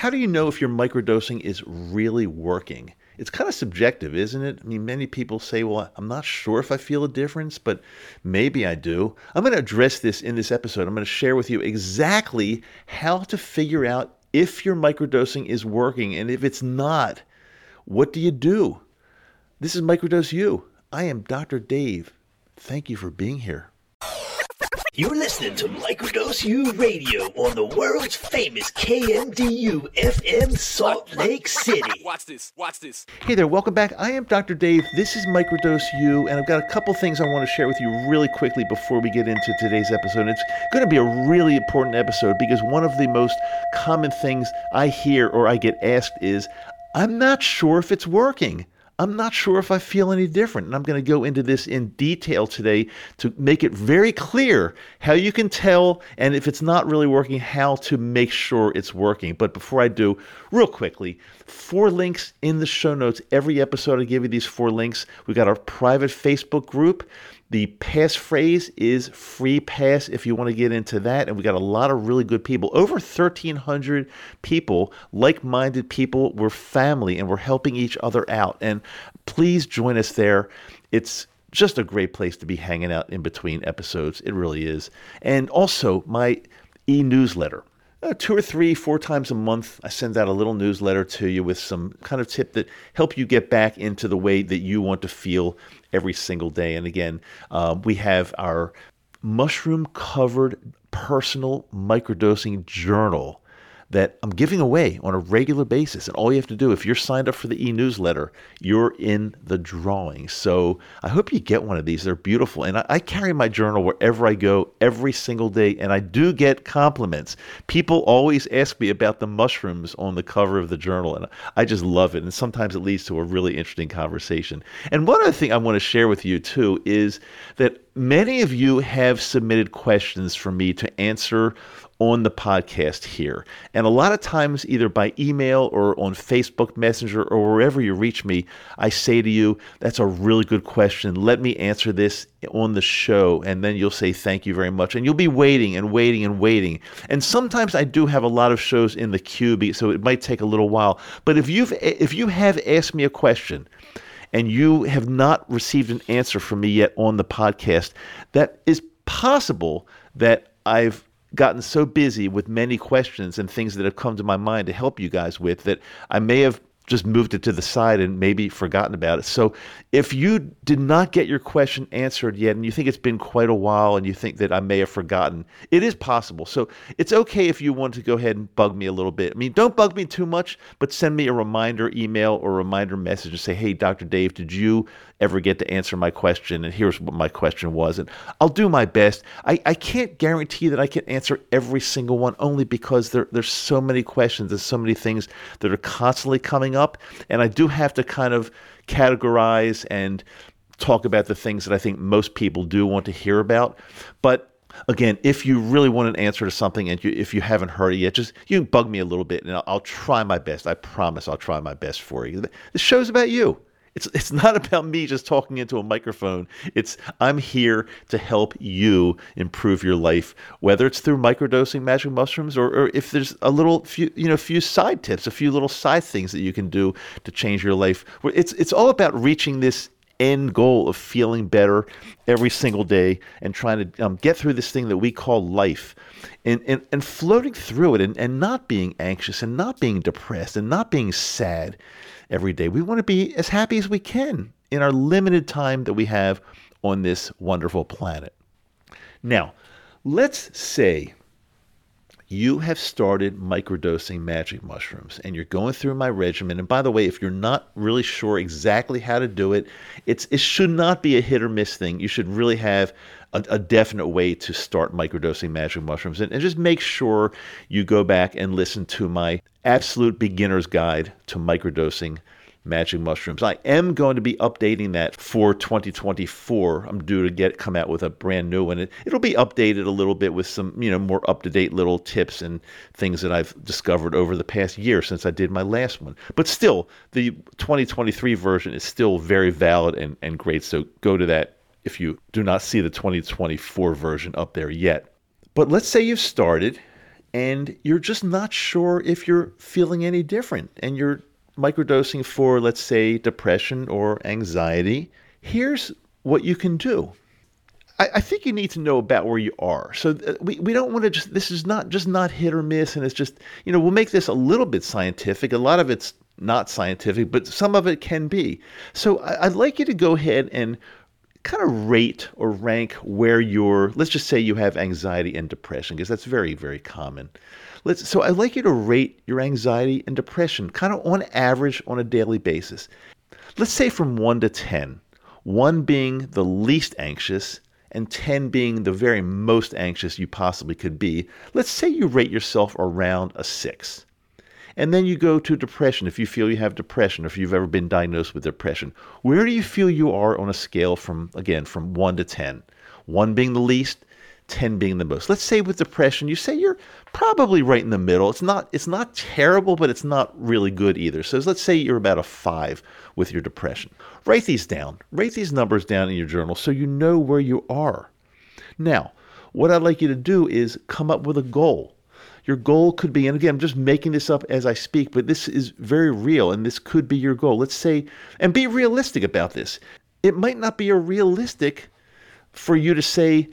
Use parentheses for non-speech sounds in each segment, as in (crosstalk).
How do you know if your microdosing is really working? It's kind of subjective, isn't it? I mean, many people say, well, I'm not sure if I feel a difference, but maybe I do. I'm going to address this in this episode. I'm going to share with you exactly how to figure out if your microdosing is working. And if it's not, what do you do? This is Microdose U. I am Dr. Dave. Thank you for being here. You're listening to Microdose U Radio on the world's famous KMDU FM Salt Lake City. Watch this. Watch this. Hey there, welcome back. I am Dr. Dave. This is Microdose U, and I've got a couple things I want to share with you really quickly before we get into today's episode. It's going to be a really important episode because one of the most common things I hear or I get asked is, I'm not sure if it's working. I'm not sure if I feel any different. And I'm going to go into this in detail today to make it very clear how you can tell, and if it's not really working, how to make sure it's working. But before I do, real quickly, four links in the show notes. Every episode, I give you these four links. We've got our private Facebook group. The passphrase is free pass if you want to get into that. And we got a lot of really good people. Over 1,300 people, like minded people. We're family and we're helping each other out. And please join us there. It's just a great place to be hanging out in between episodes. It really is. And also, my e newsletter. Uh, two or three, four times a month, I send out a little newsletter to you with some kind of tip that help you get back into the way that you want to feel every single day. And again, uh, we have our mushroom covered personal microdosing journal that I'm giving away on a regular basis. And all you have to do, if you're signed up for the e newsletter, you're in the drawing. So I hope you get one of these. They're beautiful. And I, I, carry my journal wherever I go every single day. And I do get compliments. People always ask me about the mushrooms on the cover of the journal. And I just love it. And sometimes it leads to a really interesting conversation. And one other thing I want to share with you, too, is that many of you have submitted questions for me to answer on the podcast here. And a lot of times, either by email or on Facebook Messenger or wherever you reach me, I say to you, That's a really good question. Let me answer this on the show. And then you'll say, Thank you very much. And you'll be waiting and waiting and waiting. And sometimes I do have a lot of shows in the queue, so it might take a little while. But if, you've, if you have asked me a question, and you have not received an answer from me yet on the podcast, that is possible that I've gotten so busy with many questions and things that have come to my mind to help you guys with that I may have just moved it to the side and maybe forgotten about it. So if you did not get your question answered yet and you think it's been quite a while and you think that I may have forgotten, it is possible. So it's okay if you want to go ahead and bug me a little bit. I mean, don't bug me too much, but send me a reminder email or reminder message and say, hey, Dr. Dave, did you ever get to answer my question? And here's what my question was. And I'll do my best. I, I can't guarantee that I can answer every single one only because there, there's so many questions. There's so many things that are constantly coming up. And I do have to kind of categorize and talk about the things that I think most people do want to hear about. But again, if you really want an answer to something and you, if you haven't heard it yet, just you bug me a little bit and I'll, I'll try my best. I promise I'll try my best for you. The show's about you. It's (laughs) it's not about me just talking into a microphone. It's I'm here to help you improve your life, whether it's through microdosing magic mushrooms or, or if there's a little few you know a few side tips, a few little side things that you can do to change your life. It's it's all about reaching this end goal of feeling better every single day and trying to um, get through this thing that we call life and, and, and floating through it and, and not being anxious and not being depressed and not being sad every day. We want to be as happy as we can in our limited time that we have on this wonderful planet. Now, let's say you have started microdosing magic mushrooms and you're going through my regimen. And by the way, if you're not really sure exactly how to do it, it's it should not be a hit or miss thing. You should really have a, a definite way to start microdosing magic mushrooms. And, and just make sure you go back and listen to my absolute beginner's guide to microdosing magic mushrooms. I am going to be updating that for 2024. I'm due to get come out with a brand new one. It, it'll be updated a little bit with some, you know, more up-to-date little tips and things that I've discovered over the past year since I did my last one. But still, the 2023 version is still very valid and, and great. So go to that if you do not see the 2024 version up there yet. But let's say you've started and you're just not sure if you're feeling any different and you're microdosing for, let's say, depression or anxiety, here's what you can do. I, I think you need to know about where you are. So uh, we, we don't want to just, this is not just not hit or miss. And it's just, you know, we'll make this a little bit scientific. A lot of it's not scientific, but some of it can be. So I, I'd like you to go ahead and kind of rate or rank where you're let's just say you have anxiety and depression because that's very very common let's so i'd like you to rate your anxiety and depression kind of on average on a daily basis let's say from 1 to 10 1 being the least anxious and 10 being the very most anxious you possibly could be let's say you rate yourself around a 6 and then you go to depression if you feel you have depression, or if you've ever been diagnosed with depression. Where do you feel you are on a scale from, again, from 1 to 10? 1 being the least, 10 being the most. Let's say with depression, you say you're probably right in the middle. It's not it's not terrible, but it's not really good either. So let's say you're about a 5 with your depression. Write these down. Write these numbers down in your journal so you know where you are. Now, what I'd like you to do is come up with a goal. Your goal could be, and again, I'm just making this up as I speak, but this is very real and this could be your goal. Let's say, and be realistic about this. It might not be a realistic for you to say,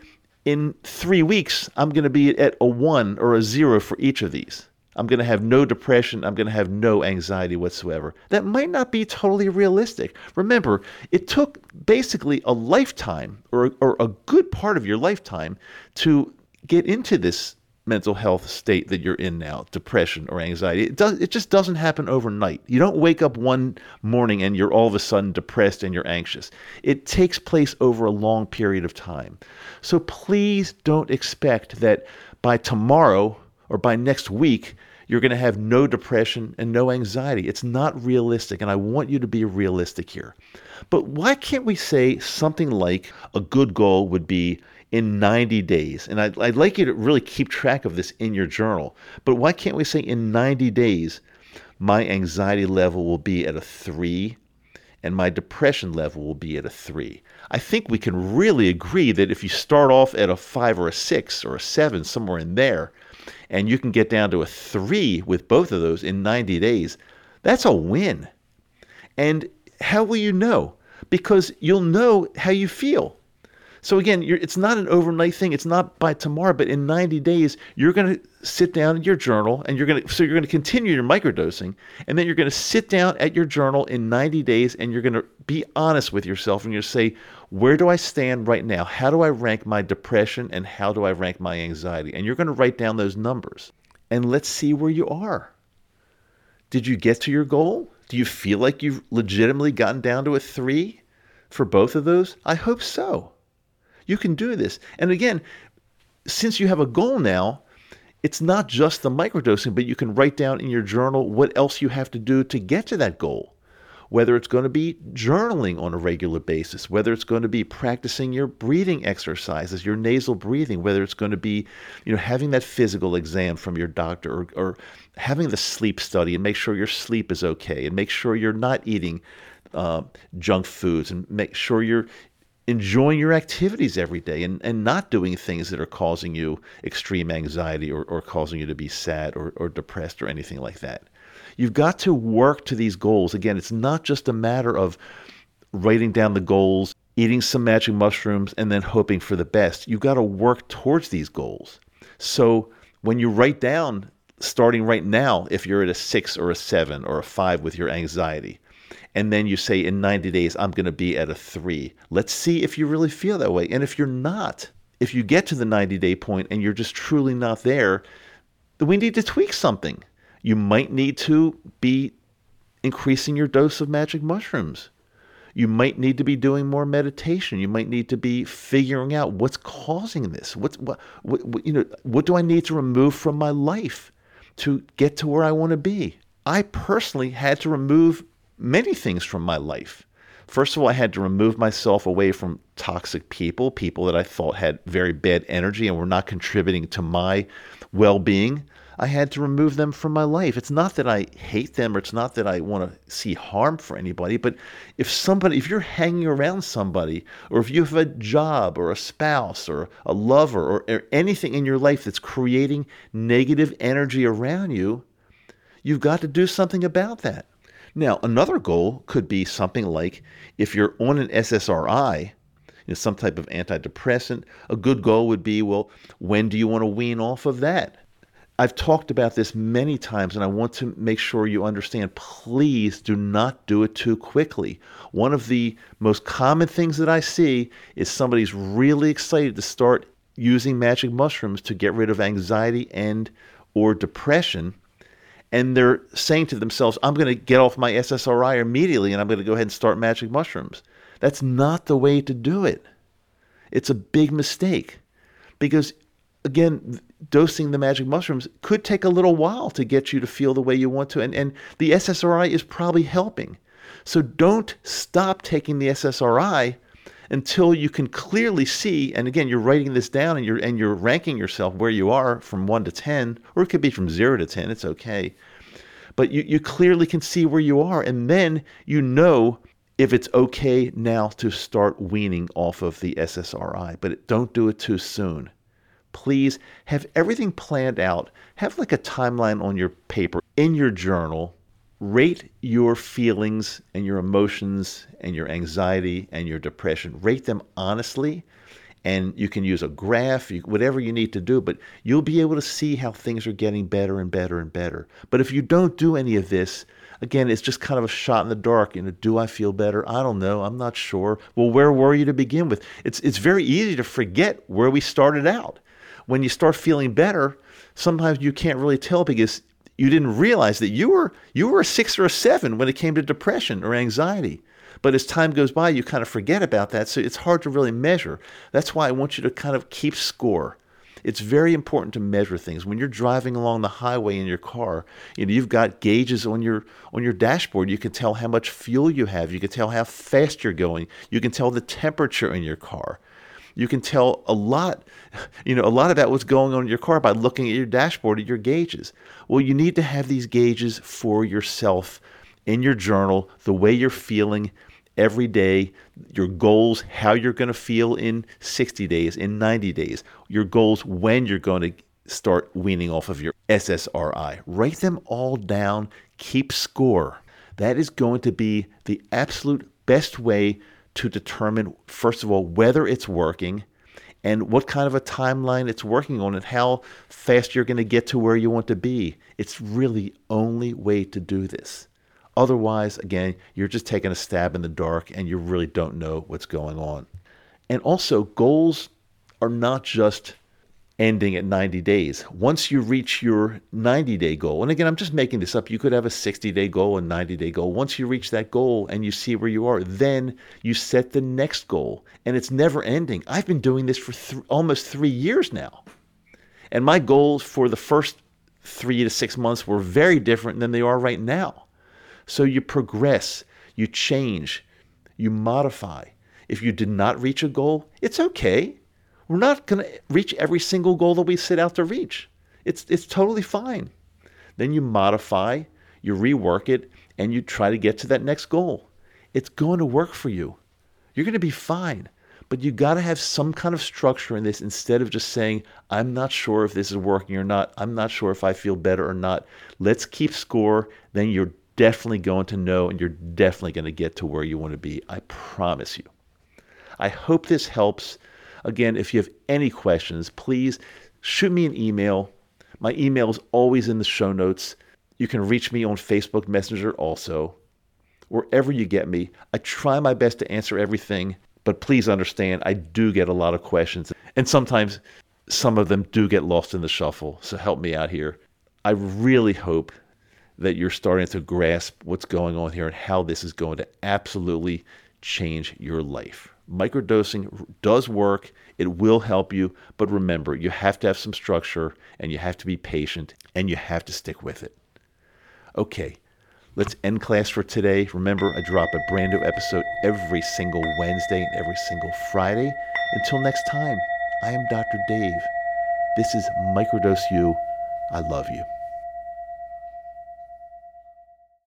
in three weeks, I'm going to be at a one or a zero for each of these. I'm going to have no depression. I'm going to have no anxiety whatsoever. That might not be totally realistic. Remember, it took basically a lifetime or, or a good part of your lifetime to get into this mental health state that you're in now, depression or anxiety. It does it just doesn't happen overnight. You don't wake up one morning and you're all of a sudden depressed and you're anxious. It takes place over a long period of time. So please don't expect that by tomorrow or by next week you're going to have no depression and no anxiety. It's not realistic and I want you to be realistic here. But why can't we say something like a good goal would be in 90 days. And I'd, I'd like you to really keep track of this in your journal. But why can't we say in 90 days, my anxiety level will be at a three and my depression level will be at a three? I think we can really agree that if you start off at a five or a six or a seven, somewhere in there, and you can get down to a three with both of those in 90 days, that's a win. And how will you know? Because you'll know how you feel. So again, it's not an overnight thing. It's not by tomorrow, but in 90 days, you're going to sit down in your journal and you're going to, so you're going to continue your microdosing. And then you're going to sit down at your journal in 90 days and you're going to be honest with yourself and you're say, where do I stand right now? How do I rank my depression and how do I rank my anxiety? And you're going to write down those numbers and let's see where you are. Did you get to your goal? Do you feel like you've legitimately gotten down to a three for both of those? I hope so. You can do this. And again, since you have a goal now, it's not just the microdosing, but you can write down in your journal what else you have to do to get to that goal. Whether it's going to be journaling on a regular basis, whether it's going to be practicing your breathing exercises, your nasal breathing, whether it's going to be, you know, having that physical exam from your doctor or, or having the sleep study and make sure your sleep is okay and make sure you're not eating uh, junk foods and make sure you're enjoying your activities every day and, and not doing things that are causing you extreme anxiety or, or causing you to be sad or, or depressed or anything like that. You've got to work to these goals. Again, it's not just a matter of writing down the goals, eating some magic mushrooms, and then hoping for the best. You've got to work towards these goals. So when you write down, starting right now, if you're at a six or a seven or a five with your anxiety, and then you say in 90 days i'm going to be at a 3 let's see if you really feel that way. And if you're not if you get to the 90 day point and you're just truly not there then we need to tweak something. You might need to be increasing your dose of magic mushrooms. You might need to be doing more meditation. You might need to be figuring out what's causing this. What's what, what, you know what do i need to remove from my life to get to where i want to be? I personally had to remove many things from my life. First of all, I had to remove myself away from toxic people, people that I thought had very bad energy and were not contributing to my well being. I had to remove them from my life. It's not that I hate them or it's not that I want to see harm for anybody, but if somebody, if you're hanging around somebody, or if you have a job or a spouse or a lover or, or anything in your life that's creating negative energy around you, you've got to do something about that. Now, another goal could be something like if you're on an SSRI, you know, some type of antidepressant, a good goal would be well, when do you want to wean off of that? I've talked about this many times and I want to make sure you understand. Please do not do it too quickly. One of the most common things that I see is somebody's really excited to start using magic mushrooms to get rid of anxiety and or depression and they're saying to themselves, I'm going to get off my SSRI immediately and I'm going to go ahead and start magic mushrooms. That's not the way to do it. It's a big mistake because again, dosing the magic mushrooms could take a little while to get you to feel the way you want to. And, and the SSRI is probably helping. So don't stop taking the SSRI until you can clearly see and again you're writing this down and you're and you're ranking yourself where you are from 1 to 10 or it could be from 0 to 10 it's okay but you, you clearly can see where you are and then you know if it's okay now to start weaning off of the SSRI but don't do it too soon please have everything planned out. Have like a timeline on your paper in your journal. Rate your feelings and your emotions and your anxiety and your depression. Rate them honestly. And you can use a graph, whatever you need to do, but you'll be able to see how things are getting better and better and better. But if you don't do any of this, again, it's just kind of a shot in the dark. You know, do I feel better? I don't know. I'm not sure. Well, where were you to begin with? It's it's very easy to forget where we started out when you start feeling better, sometimes you can't really tell because you didn't realize that you were you were a six or a seven when it came to depression or anxiety. But as time goes by, you kind of forget about that, so it's hard to really measure. That's why I want you to kind of keep score. It's very important to measure things. When you're driving along the highway in your car, you know, you've got gauges on your on your dashboard. You can tell how much fuel you have. You can tell how fast you're going. You can tell the temperature in your car you can tell a lot, you know, a lot about what's going on in your car by looking at your dashboard at your gauges. Well, you need to have these gauges for yourself in your journal, the way you're feeling every day, your goals, how you're going to feel in 60 days, in 90 days, your goals when you're going to start weaning off of your SSRI. Write them all down, keep score. That is going to be the absolute best way to determine, first of all, whether it's working and what kind of a timeline it's working on and how fast you're going to get to where you want to be. It's really only way to do this. Otherwise, again, you're just taking a stab in the dark and you really don't know what's going on. And also, goals are not just ending at 90 days. Once you reach your 90 day goal, and again, I'm just making this up, you could have a 60 day goal, a 90 day goal. Once you reach that goal and you see where you are, then you set the next goal, and it's never ending. I've been doing this for th- almost three years now. And my goals for the first three to six months were very different than they are right now. So you progress, you change, you modify. If you did not reach a goal, it's okay we're not going to reach every single goal that we set out to reach. It's, it's totally fine. Then you modify, you rework it, and you try to get to that next goal. It's going to work for you. You're going to be fine. But you got to have some kind of structure in this instead of just saying, I'm not sure if this is working or not. I'm not sure if I feel better or not. Let's keep score. Then you're definitely going to know and you're definitely going to get to where you want to be. I promise you. I hope this helps. Again, if you have any questions, please shoot me an email. My email is always in the show notes. You can reach me on Facebook Messenger also. Wherever you get me, I try my best to answer everything, but please understand I do get a lot of questions. And sometimes some of them do get lost in the shuffle. So help me out here. I really hope that you're starting to grasp what's going on here and how this is going to absolutely change your life. Microdosing does work, it will help you, but remember, you have to have some structure and you have to be patient and you have to stick with it. Okay, let's end class for today. Remember, I drop a brand new episode every single Wednesday and every single Friday. Until next time, I am Dr. Dave. This is Microdose U. I love you.